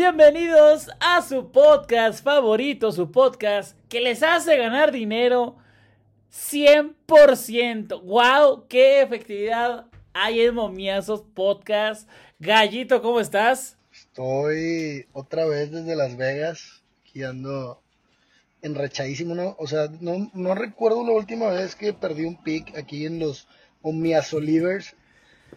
bienvenidos a su podcast favorito, su podcast que les hace ganar dinero 100%. ¡Wow! ¡Qué efectividad hay en Momiazos Podcast! Gallito, ¿cómo estás? Estoy otra vez desde Las Vegas, aquí enrachadísimo, ¿no? O sea, no, no recuerdo la última vez que perdí un pick aquí en los Omiazolivers.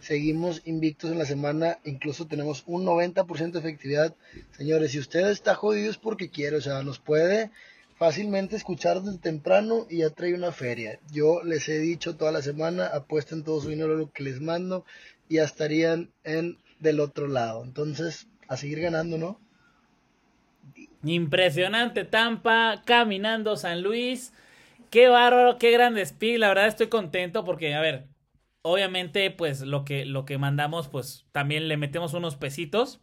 Seguimos invictos en la semana, incluso tenemos un 90% de efectividad. Señores, si usted está jodido es porque quiere, o sea, nos puede fácilmente escuchar desde temprano y ya trae una feria. Yo les he dicho toda la semana, apuesten todo su dinero lo que les mando y ya estarían en del otro lado. Entonces, a seguir ganando, ¿no? Impresionante Tampa, caminando San Luis. Qué bárbaro, qué grande speed. La verdad estoy contento porque, a ver, obviamente, pues lo que, lo que mandamos, pues también le metemos unos pesitos.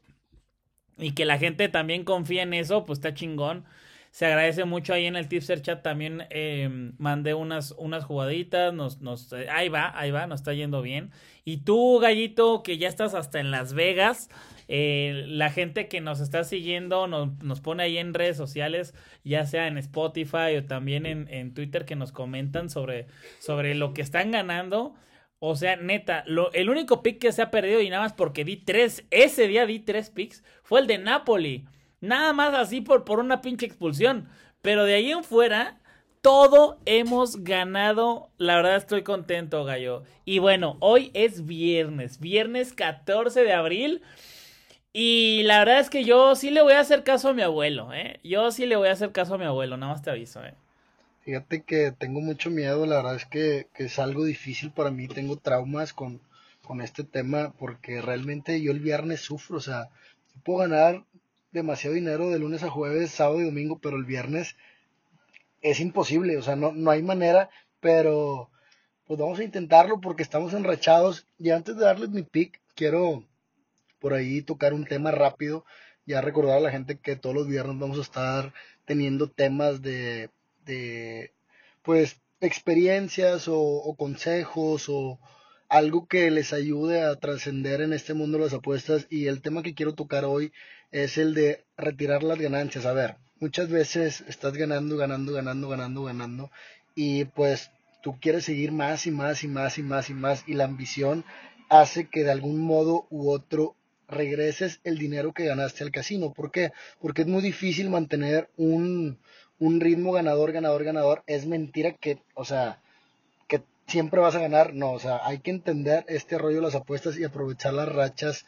Y que la gente también confía en eso, pues está chingón. Se agradece mucho ahí en el Tipster Chat también eh, mandé unas, unas jugaditas, nos, nos, ahí va, ahí va, nos está yendo bien. Y tú, Gallito, que ya estás hasta en Las Vegas, eh, la gente que nos está siguiendo nos, nos, pone ahí en redes sociales, ya sea en Spotify o también en, en Twitter, que nos comentan sobre, sobre lo que están ganando. O sea, neta, el único pick que se ha perdido y nada más porque di tres, ese día di tres picks, fue el de Napoli. Nada más así por, por una pinche expulsión. Pero de ahí en fuera, todo hemos ganado. La verdad estoy contento, gallo. Y bueno, hoy es viernes, viernes 14 de abril. Y la verdad es que yo sí le voy a hacer caso a mi abuelo, ¿eh? Yo sí le voy a hacer caso a mi abuelo, nada más te aviso, ¿eh? Fíjate que tengo mucho miedo, la verdad es que, es algo difícil para mí, tengo traumas con, con este tema porque realmente yo el viernes sufro, o sea, puedo ganar demasiado dinero de lunes a jueves, sábado y domingo, pero el viernes es imposible, o sea, no, no hay manera, pero pues vamos a intentarlo porque estamos enrachados. Y antes de darles mi pick, quiero por ahí tocar un tema rápido, ya recordar a la gente que todos los viernes vamos a estar teniendo temas de, de pues, experiencias o, consejos o algo que les ayude a trascender en este mundo de las apuestas y el tema que quiero tocar hoy es el de retirar las ganancias. A ver, muchas veces estás ganando, ganando, ganando, ganando, ganando y pues tú quieres seguir más y más y más y más y más y la ambición hace que de algún modo u otro regreses el dinero que ganaste al casino. ¿Por qué? Porque es muy difícil mantener un, un ritmo ganador, ganador, ganador. Es mentira que, o sea, siempre vas a ganar. No, o sea, hay que entender este rollo de las apuestas y aprovechar las rachas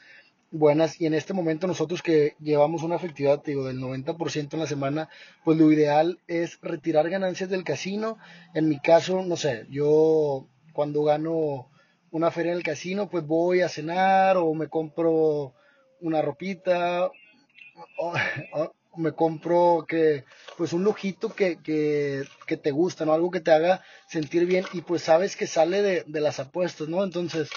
buenas. Y en este momento nosotros que llevamos una efectividad, digo, del 90% en la semana, pues lo ideal es retirar ganancias del casino. En mi caso, no sé, yo cuando gano una feria en el casino, pues voy a cenar o me compro una ropita. O, me compro que pues un lujito que, que, que, te gusta, ¿no? Algo que te haga sentir bien y pues sabes que sale de, de las apuestas, ¿no? Entonces,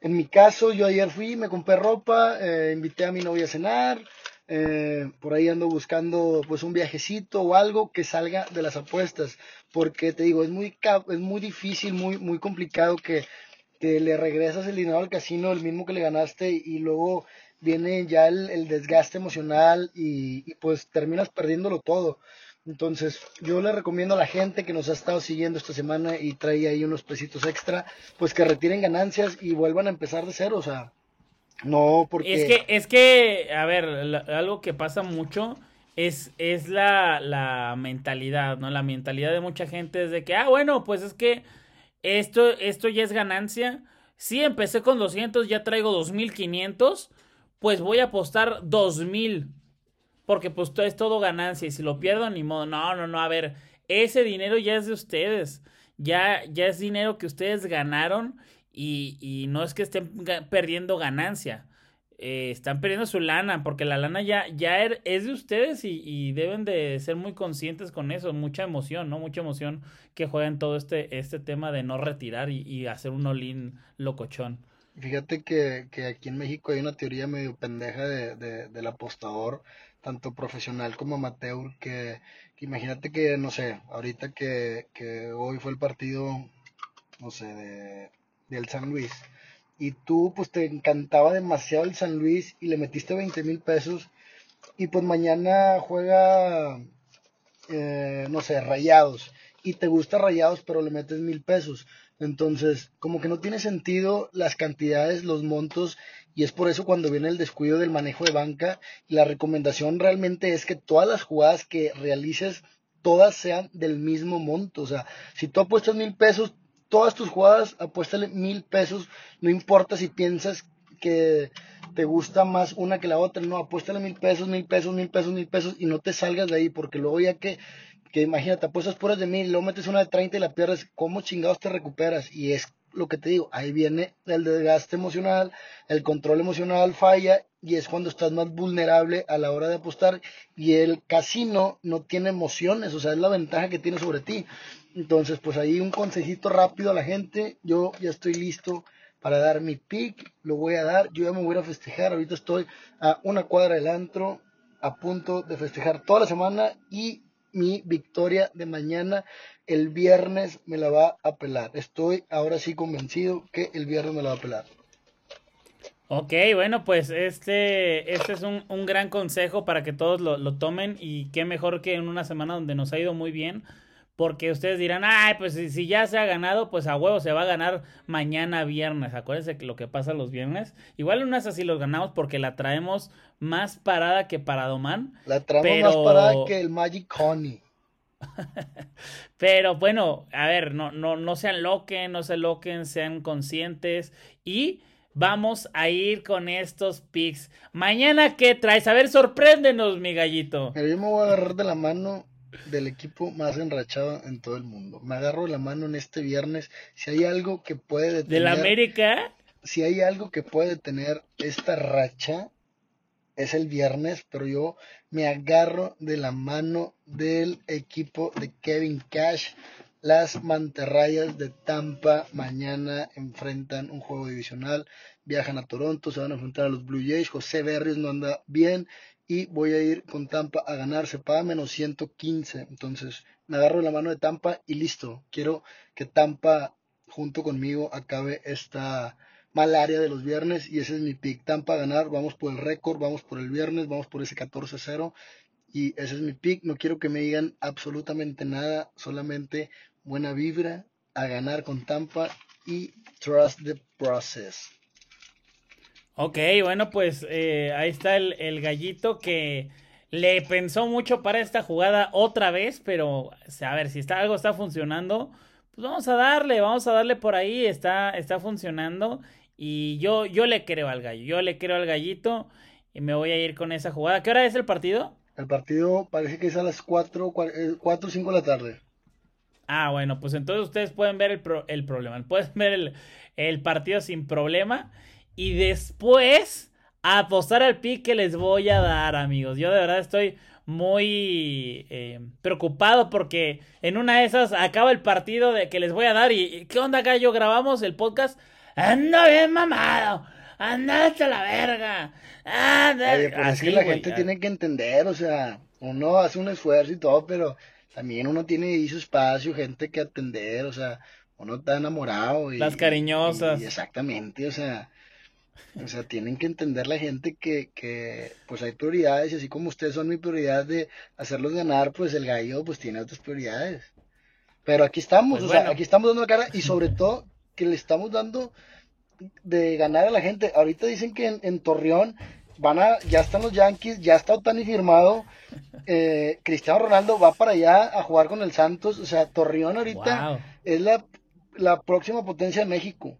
en mi caso, yo ayer fui, me compré ropa, eh, invité a mi novia a cenar, eh, por ahí ando buscando pues un viajecito o algo que salga de las apuestas, porque te digo, es muy, es muy difícil, muy, muy complicado que, que le regresas el dinero al casino, el mismo que le ganaste y luego viene ya el, desgaste emocional y, pues terminas perdiéndolo todo. Entonces, yo le recomiendo a la gente que nos ha estado siguiendo esta semana y trae ahí unos pesitos extra, pues que retiren ganancias y vuelvan a empezar de cero, o sea, no porque... Es que, es que, a ver, algo que pasa mucho es, es la, la mentalidad, ¿no? La mentalidad de mucha gente es de que, ah, bueno, pues es que esto, esto ya es ganancia. Sí, empecé con 200, ya traigo 2500 pues voy a apostar dos mil. Porque pues es todo ganancia. Y si lo pierdo, ni modo. No, no, no. A ver, ese dinero ya es de ustedes. Ya, ya es dinero que ustedes ganaron. Y, y no es que estén perdiendo ganancia. Eh, están perdiendo su lana. Porque la lana ya, ya er, es de ustedes. Y, deben de ser muy conscientes con eso. Mucha emoción, ¿no? Mucha emoción que juegan todo este, este tema de no retirar y, y hacer un olín locochón. Fíjate que, que, aquí en México hay una teoría medio pendeja de, de, del apostador, tanto profesional como amateur, que, imagínate que, no sé, ahorita que, que hoy fue el partido, no sé, de, del San Luis, y tú pues te encantaba demasiado el San Luis y le metiste 20 mil pesos, y pues mañana juega, eh, no sé, rayados. Y te gusta rayados, pero le metes mil pesos. Entonces, como que no tiene sentido las cantidades, los montos, y es por eso cuando viene el descuido del manejo de banca, la recomendación realmente es que todas las jugadas que realices, todas sean del mismo monto. O sea, si tú apuestas mil pesos, todas tus jugadas, apuéstale mil pesos, no importa si piensas que te gusta más una que la otra, no, apuéstale mil pesos, mil pesos, mil pesos, mil pesos y no te salgas de ahí, porque luego ya que, que imagínate, apuestas puras de mil, luego metes una de 30 y la pierdes, ¿cómo chingados te recuperas? Y es lo que te digo, ahí viene el desgaste emocional, el control emocional falla y es cuando estás más vulnerable a la hora de apostar y el casino no tiene emociones, o sea, es la ventaja que tiene sobre ti. Entonces, pues ahí un consejito rápido a la gente, yo ya estoy listo para dar mi pick, lo voy a dar, yo ya me voy a festejar, ahorita estoy a una cuadra del antro, a punto de festejar toda la semana y mi victoria de mañana el viernes me la va a pelar. Estoy ahora sí convencido que el viernes me la va a pelar. Ok, bueno, pues este, este es un, un gran consejo para que todos lo, lo, tomen y qué mejor que en una semana donde nos ha ido muy bien porque ustedes dirán, ay, pues si, ya se ha ganado, pues a huevo se va a ganar mañana viernes. Acuérdense que lo que pasa los viernes. Igual unas así los ganamos porque la traemos más parada que Paradoman. La traemos más parada que el Magic Honey. pero bueno, a ver, no, no, no sean loquen, no se loquen, sean conscientes y vamos a ir con estos picks. Mañana, ¿qué traes? A ver, sorpréndenos, mi gallito. Pero yo me voy a agarrar de la mano del equipo más enrachado en todo el mundo. Me agarro la mano en este viernes. Si hay algo que puede detener. ¿De la América? Si hay algo que puede detener esta racha, es el viernes, pero yo me agarro de la mano del equipo de Kevin Cash. Las manterrayas de Tampa mañana enfrentan un juego divisional, viajan a Toronto, se van a enfrentar a los Blue Jays. José Berrios no anda bien, y voy a ir con Tampa a ganar. Se paga menos 115. Entonces me agarro la mano de Tampa y listo. Quiero que Tampa junto conmigo acabe esta malaria de los viernes y ese es mi pick. Tampa a ganar. Vamos por el récord, vamos por el viernes, vamos por ese 14-0 y ese es mi pick. No quiero que me digan absolutamente nada, solamente buena vibra a ganar con Tampa y trust the process. Ok, bueno, pues eh, ahí está el, gallito que le pensó mucho para esta jugada otra vez, pero a ver, si está, algo está funcionando, pues vamos a darle, vamos a darle por ahí, está, está funcionando. Y yo, yo le creo al gallo, yo le creo al gallito y me voy a ir con esa jugada. ¿Qué hora es el partido? El partido parece que es a las 4 o 5 de la tarde. Ah, bueno, pues entonces ustedes pueden ver el, el problema, pueden ver el, el partido sin problema y después apostar al pick que les voy a dar, amigos. Yo de verdad estoy muy eh, preocupado porque en una de esas acaba el partido de que les voy a dar y ¿qué onda gallo? Grabamos el podcast. Anda bien mamado. Anda hasta la verga. Anda. Oye, pues Así, la gente tiene que entender, o sea, uno hace un esfuerzo y todo, pero también uno tiene ahí su espacio, gente que atender, o sea, uno está enamorado. Y, Las cariñosas. exactamente, o sea, o sea, tienen que entender la gente que, que, pues hay prioridades y así como ustedes son mi prioridad de hacerlos ganar, pues el gallo pues tiene otras prioridades. Pero aquí estamos, pues o sea, aquí estamos dando la cara y sobre todo que le estamos dando de ganar a la gente. Ahorita dicen que en, Torreón van a, ya están los Yankees, ya está Otani firmado, eh, Cristiano Ronaldo va para allá a jugar con el Santos, o sea, Torreón ahorita es la, la próxima potencia de México.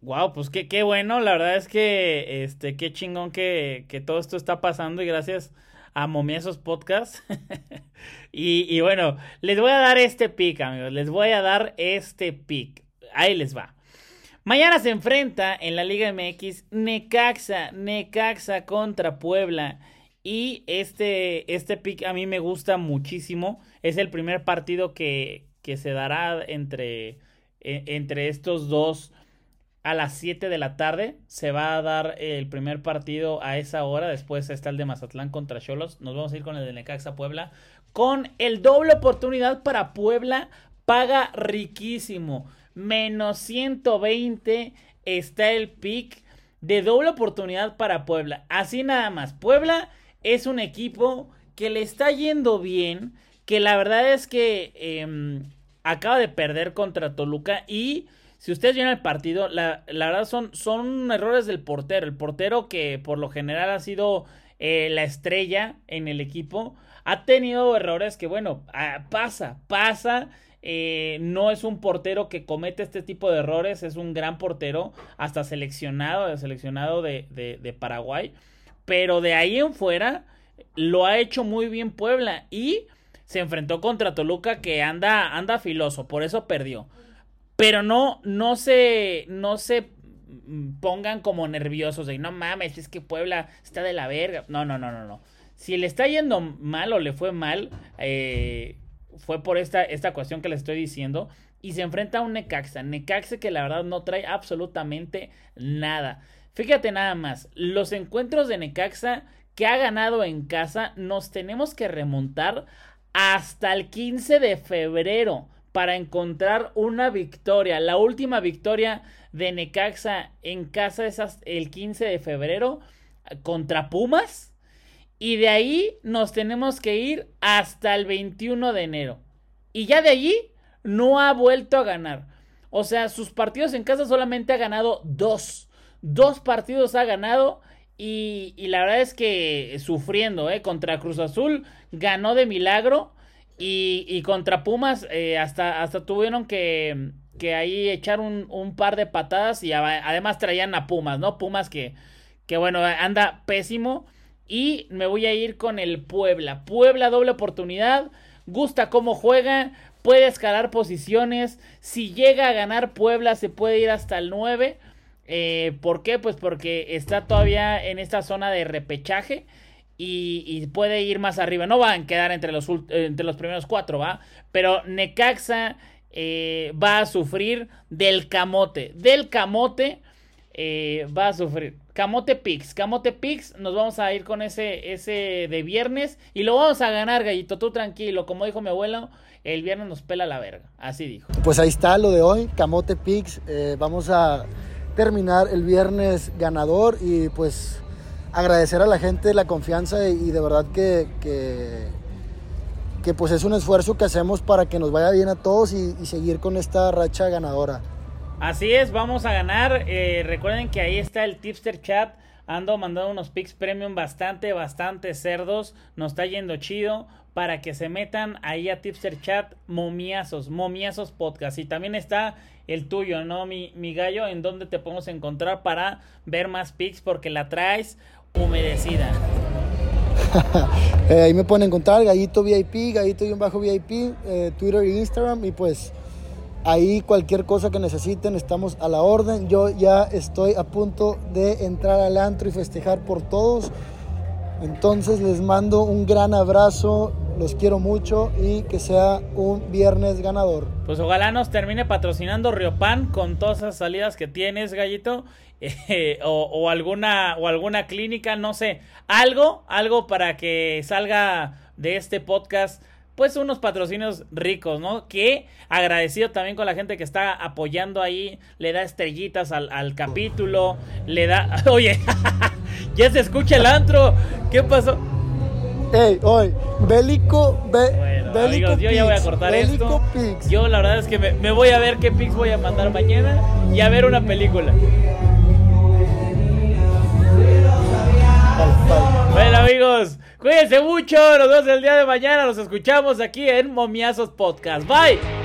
Wow, pues qué, qué bueno, la verdad es que este, qué chingón que, que todo esto está pasando y gracias a Momiesos Podcast. y, y bueno, les voy a dar este pick, amigos, les voy a dar este pick. Ahí les va. Mañana se enfrenta en la Liga MX Necaxa, Necaxa contra Puebla. Y este, este pick a mí me gusta muchísimo. Es el primer partido que, que se dará entre, e, entre estos dos a las 7 de la tarde se va a dar el primer partido a esa hora. Después está el de Mazatlán contra Cholos. Nos vamos a ir con el de Necaxa Puebla. Con el doble oportunidad para Puebla. Paga riquísimo. Menos 120 está el pick. de doble oportunidad para Puebla. Así nada más. Puebla es un equipo que le está yendo bien, que la verdad es que em, acaba de perder contra Toluca y si ustedes vieron el partido, la, verdad son, son errores del portero. El portero que por lo general ha sido eh, la estrella en el equipo, ha tenido errores que, bueno, ah, pasa, pasa. Eh, no es un portero que comete este tipo de errores, es un gran portero, hasta seleccionado, seleccionado de, de Paraguay. Pero de ahí en fuera, lo ha hecho muy bien Puebla y se enfrentó contra Toluca que anda, anda filoso, por eso perdió. Pero no, no se, no se pongan como nerviosos de no mames, es que Puebla está de la verga. No, no, no, no, no. Si le está yendo mal o le fue mal, eh, fue por esta, esta cuestión que les estoy diciendo. Y se enfrenta a un Necaxa. Necaxa que la verdad no trae absolutamente nada. Fíjate nada más, los encuentros de Necaxa que ha ganado en casa nos tenemos que remontar hasta el 15 de febrero para encontrar una victoria. La última victoria de Necaxa en casa es el 15 de febrero contra Pumas. Y de ahí nos tenemos que ir hasta el 21 de enero. Y ya de allí no ha vuelto a ganar. O sea, sus partidos en casa solamente ha ganado dos. Dos partidos ha ganado. Y, la verdad es que sufriendo, ¿eh? Contra Cruz Azul ganó de milagro. Y, contra Pumas, eh, hasta, hasta tuvieron que, que ahí echar un, un, par de patadas y además traían a Pumas, ¿no? Pumas que, que bueno, anda pésimo. Y me voy a ir con el Puebla. Puebla doble oportunidad. Gusta cómo juega. Puede escalar posiciones. Si llega a ganar Puebla se puede ir hasta el 9. Eh, ¿Por qué? Pues porque está todavía en esta zona de repechaje y, puede ir más arriba. No van a quedar entre los, entre los primeros cuatro, ¿va? Pero Necaxa eh, va a sufrir del camote. Del camote eh, va a sufrir. Camote Pix, Camote Pix, nos vamos a ir con ese, ese de viernes y lo vamos a ganar, gallito, tú tranquilo, como dijo mi abuelo, el viernes nos pela la verga, así dijo. Pues ahí está lo de hoy, Camote Pix, eh, vamos a terminar el viernes ganador y pues agradecer a la gente la confianza y, de verdad que, que, pues es un esfuerzo que hacemos para que nos vaya bien a todos y, seguir con esta racha ganadora. Así es, vamos a ganar. Eh, recuerden que ahí está el tipster chat. Ando mandando unos picks premium bastante, bastante cerdos. Nos está yendo chido. Para que se metan ahí a Tipster Chat, momiazos, momiazos podcast. Y también está el tuyo, ¿no? Mi, mi gallo, en donde te podemos encontrar para ver más pics porque la traes humedecida. Eh, ahí me pueden encontrar Gallito VIP, Gallito-VIP, eh, Twitter e Instagram y pues ahí cualquier cosa que necesiten estamos a la orden. Yo ya estoy a punto de entrar al antro y festejar por todos. Entonces les mando un gran abrazo, los quiero mucho y que sea un viernes ganador. Pues ojalá nos termine patrocinando Riopan con todas esas salidas que tienes, Gallito. Eh, o, alguna o alguna clínica, no sé, algo, algo para que salga de este podcast pues unos patrocinios ricos, ¿no? Que agradecido también con la gente que está apoyando ahí, le da estrellitas al, al capítulo, le da, oye, ya se escucha el antro, ¿qué pasó? Ey, hoy, bélico, bélico yo ya voy a cortar esto. Yo la verdad es que me, me, voy a ver qué pics voy a mandar mañana y a ver una película. Bueno amigos, cuídense mucho, nos vemos el día de mañana, nos escuchamos aquí en Momiazos Podcast. Bye.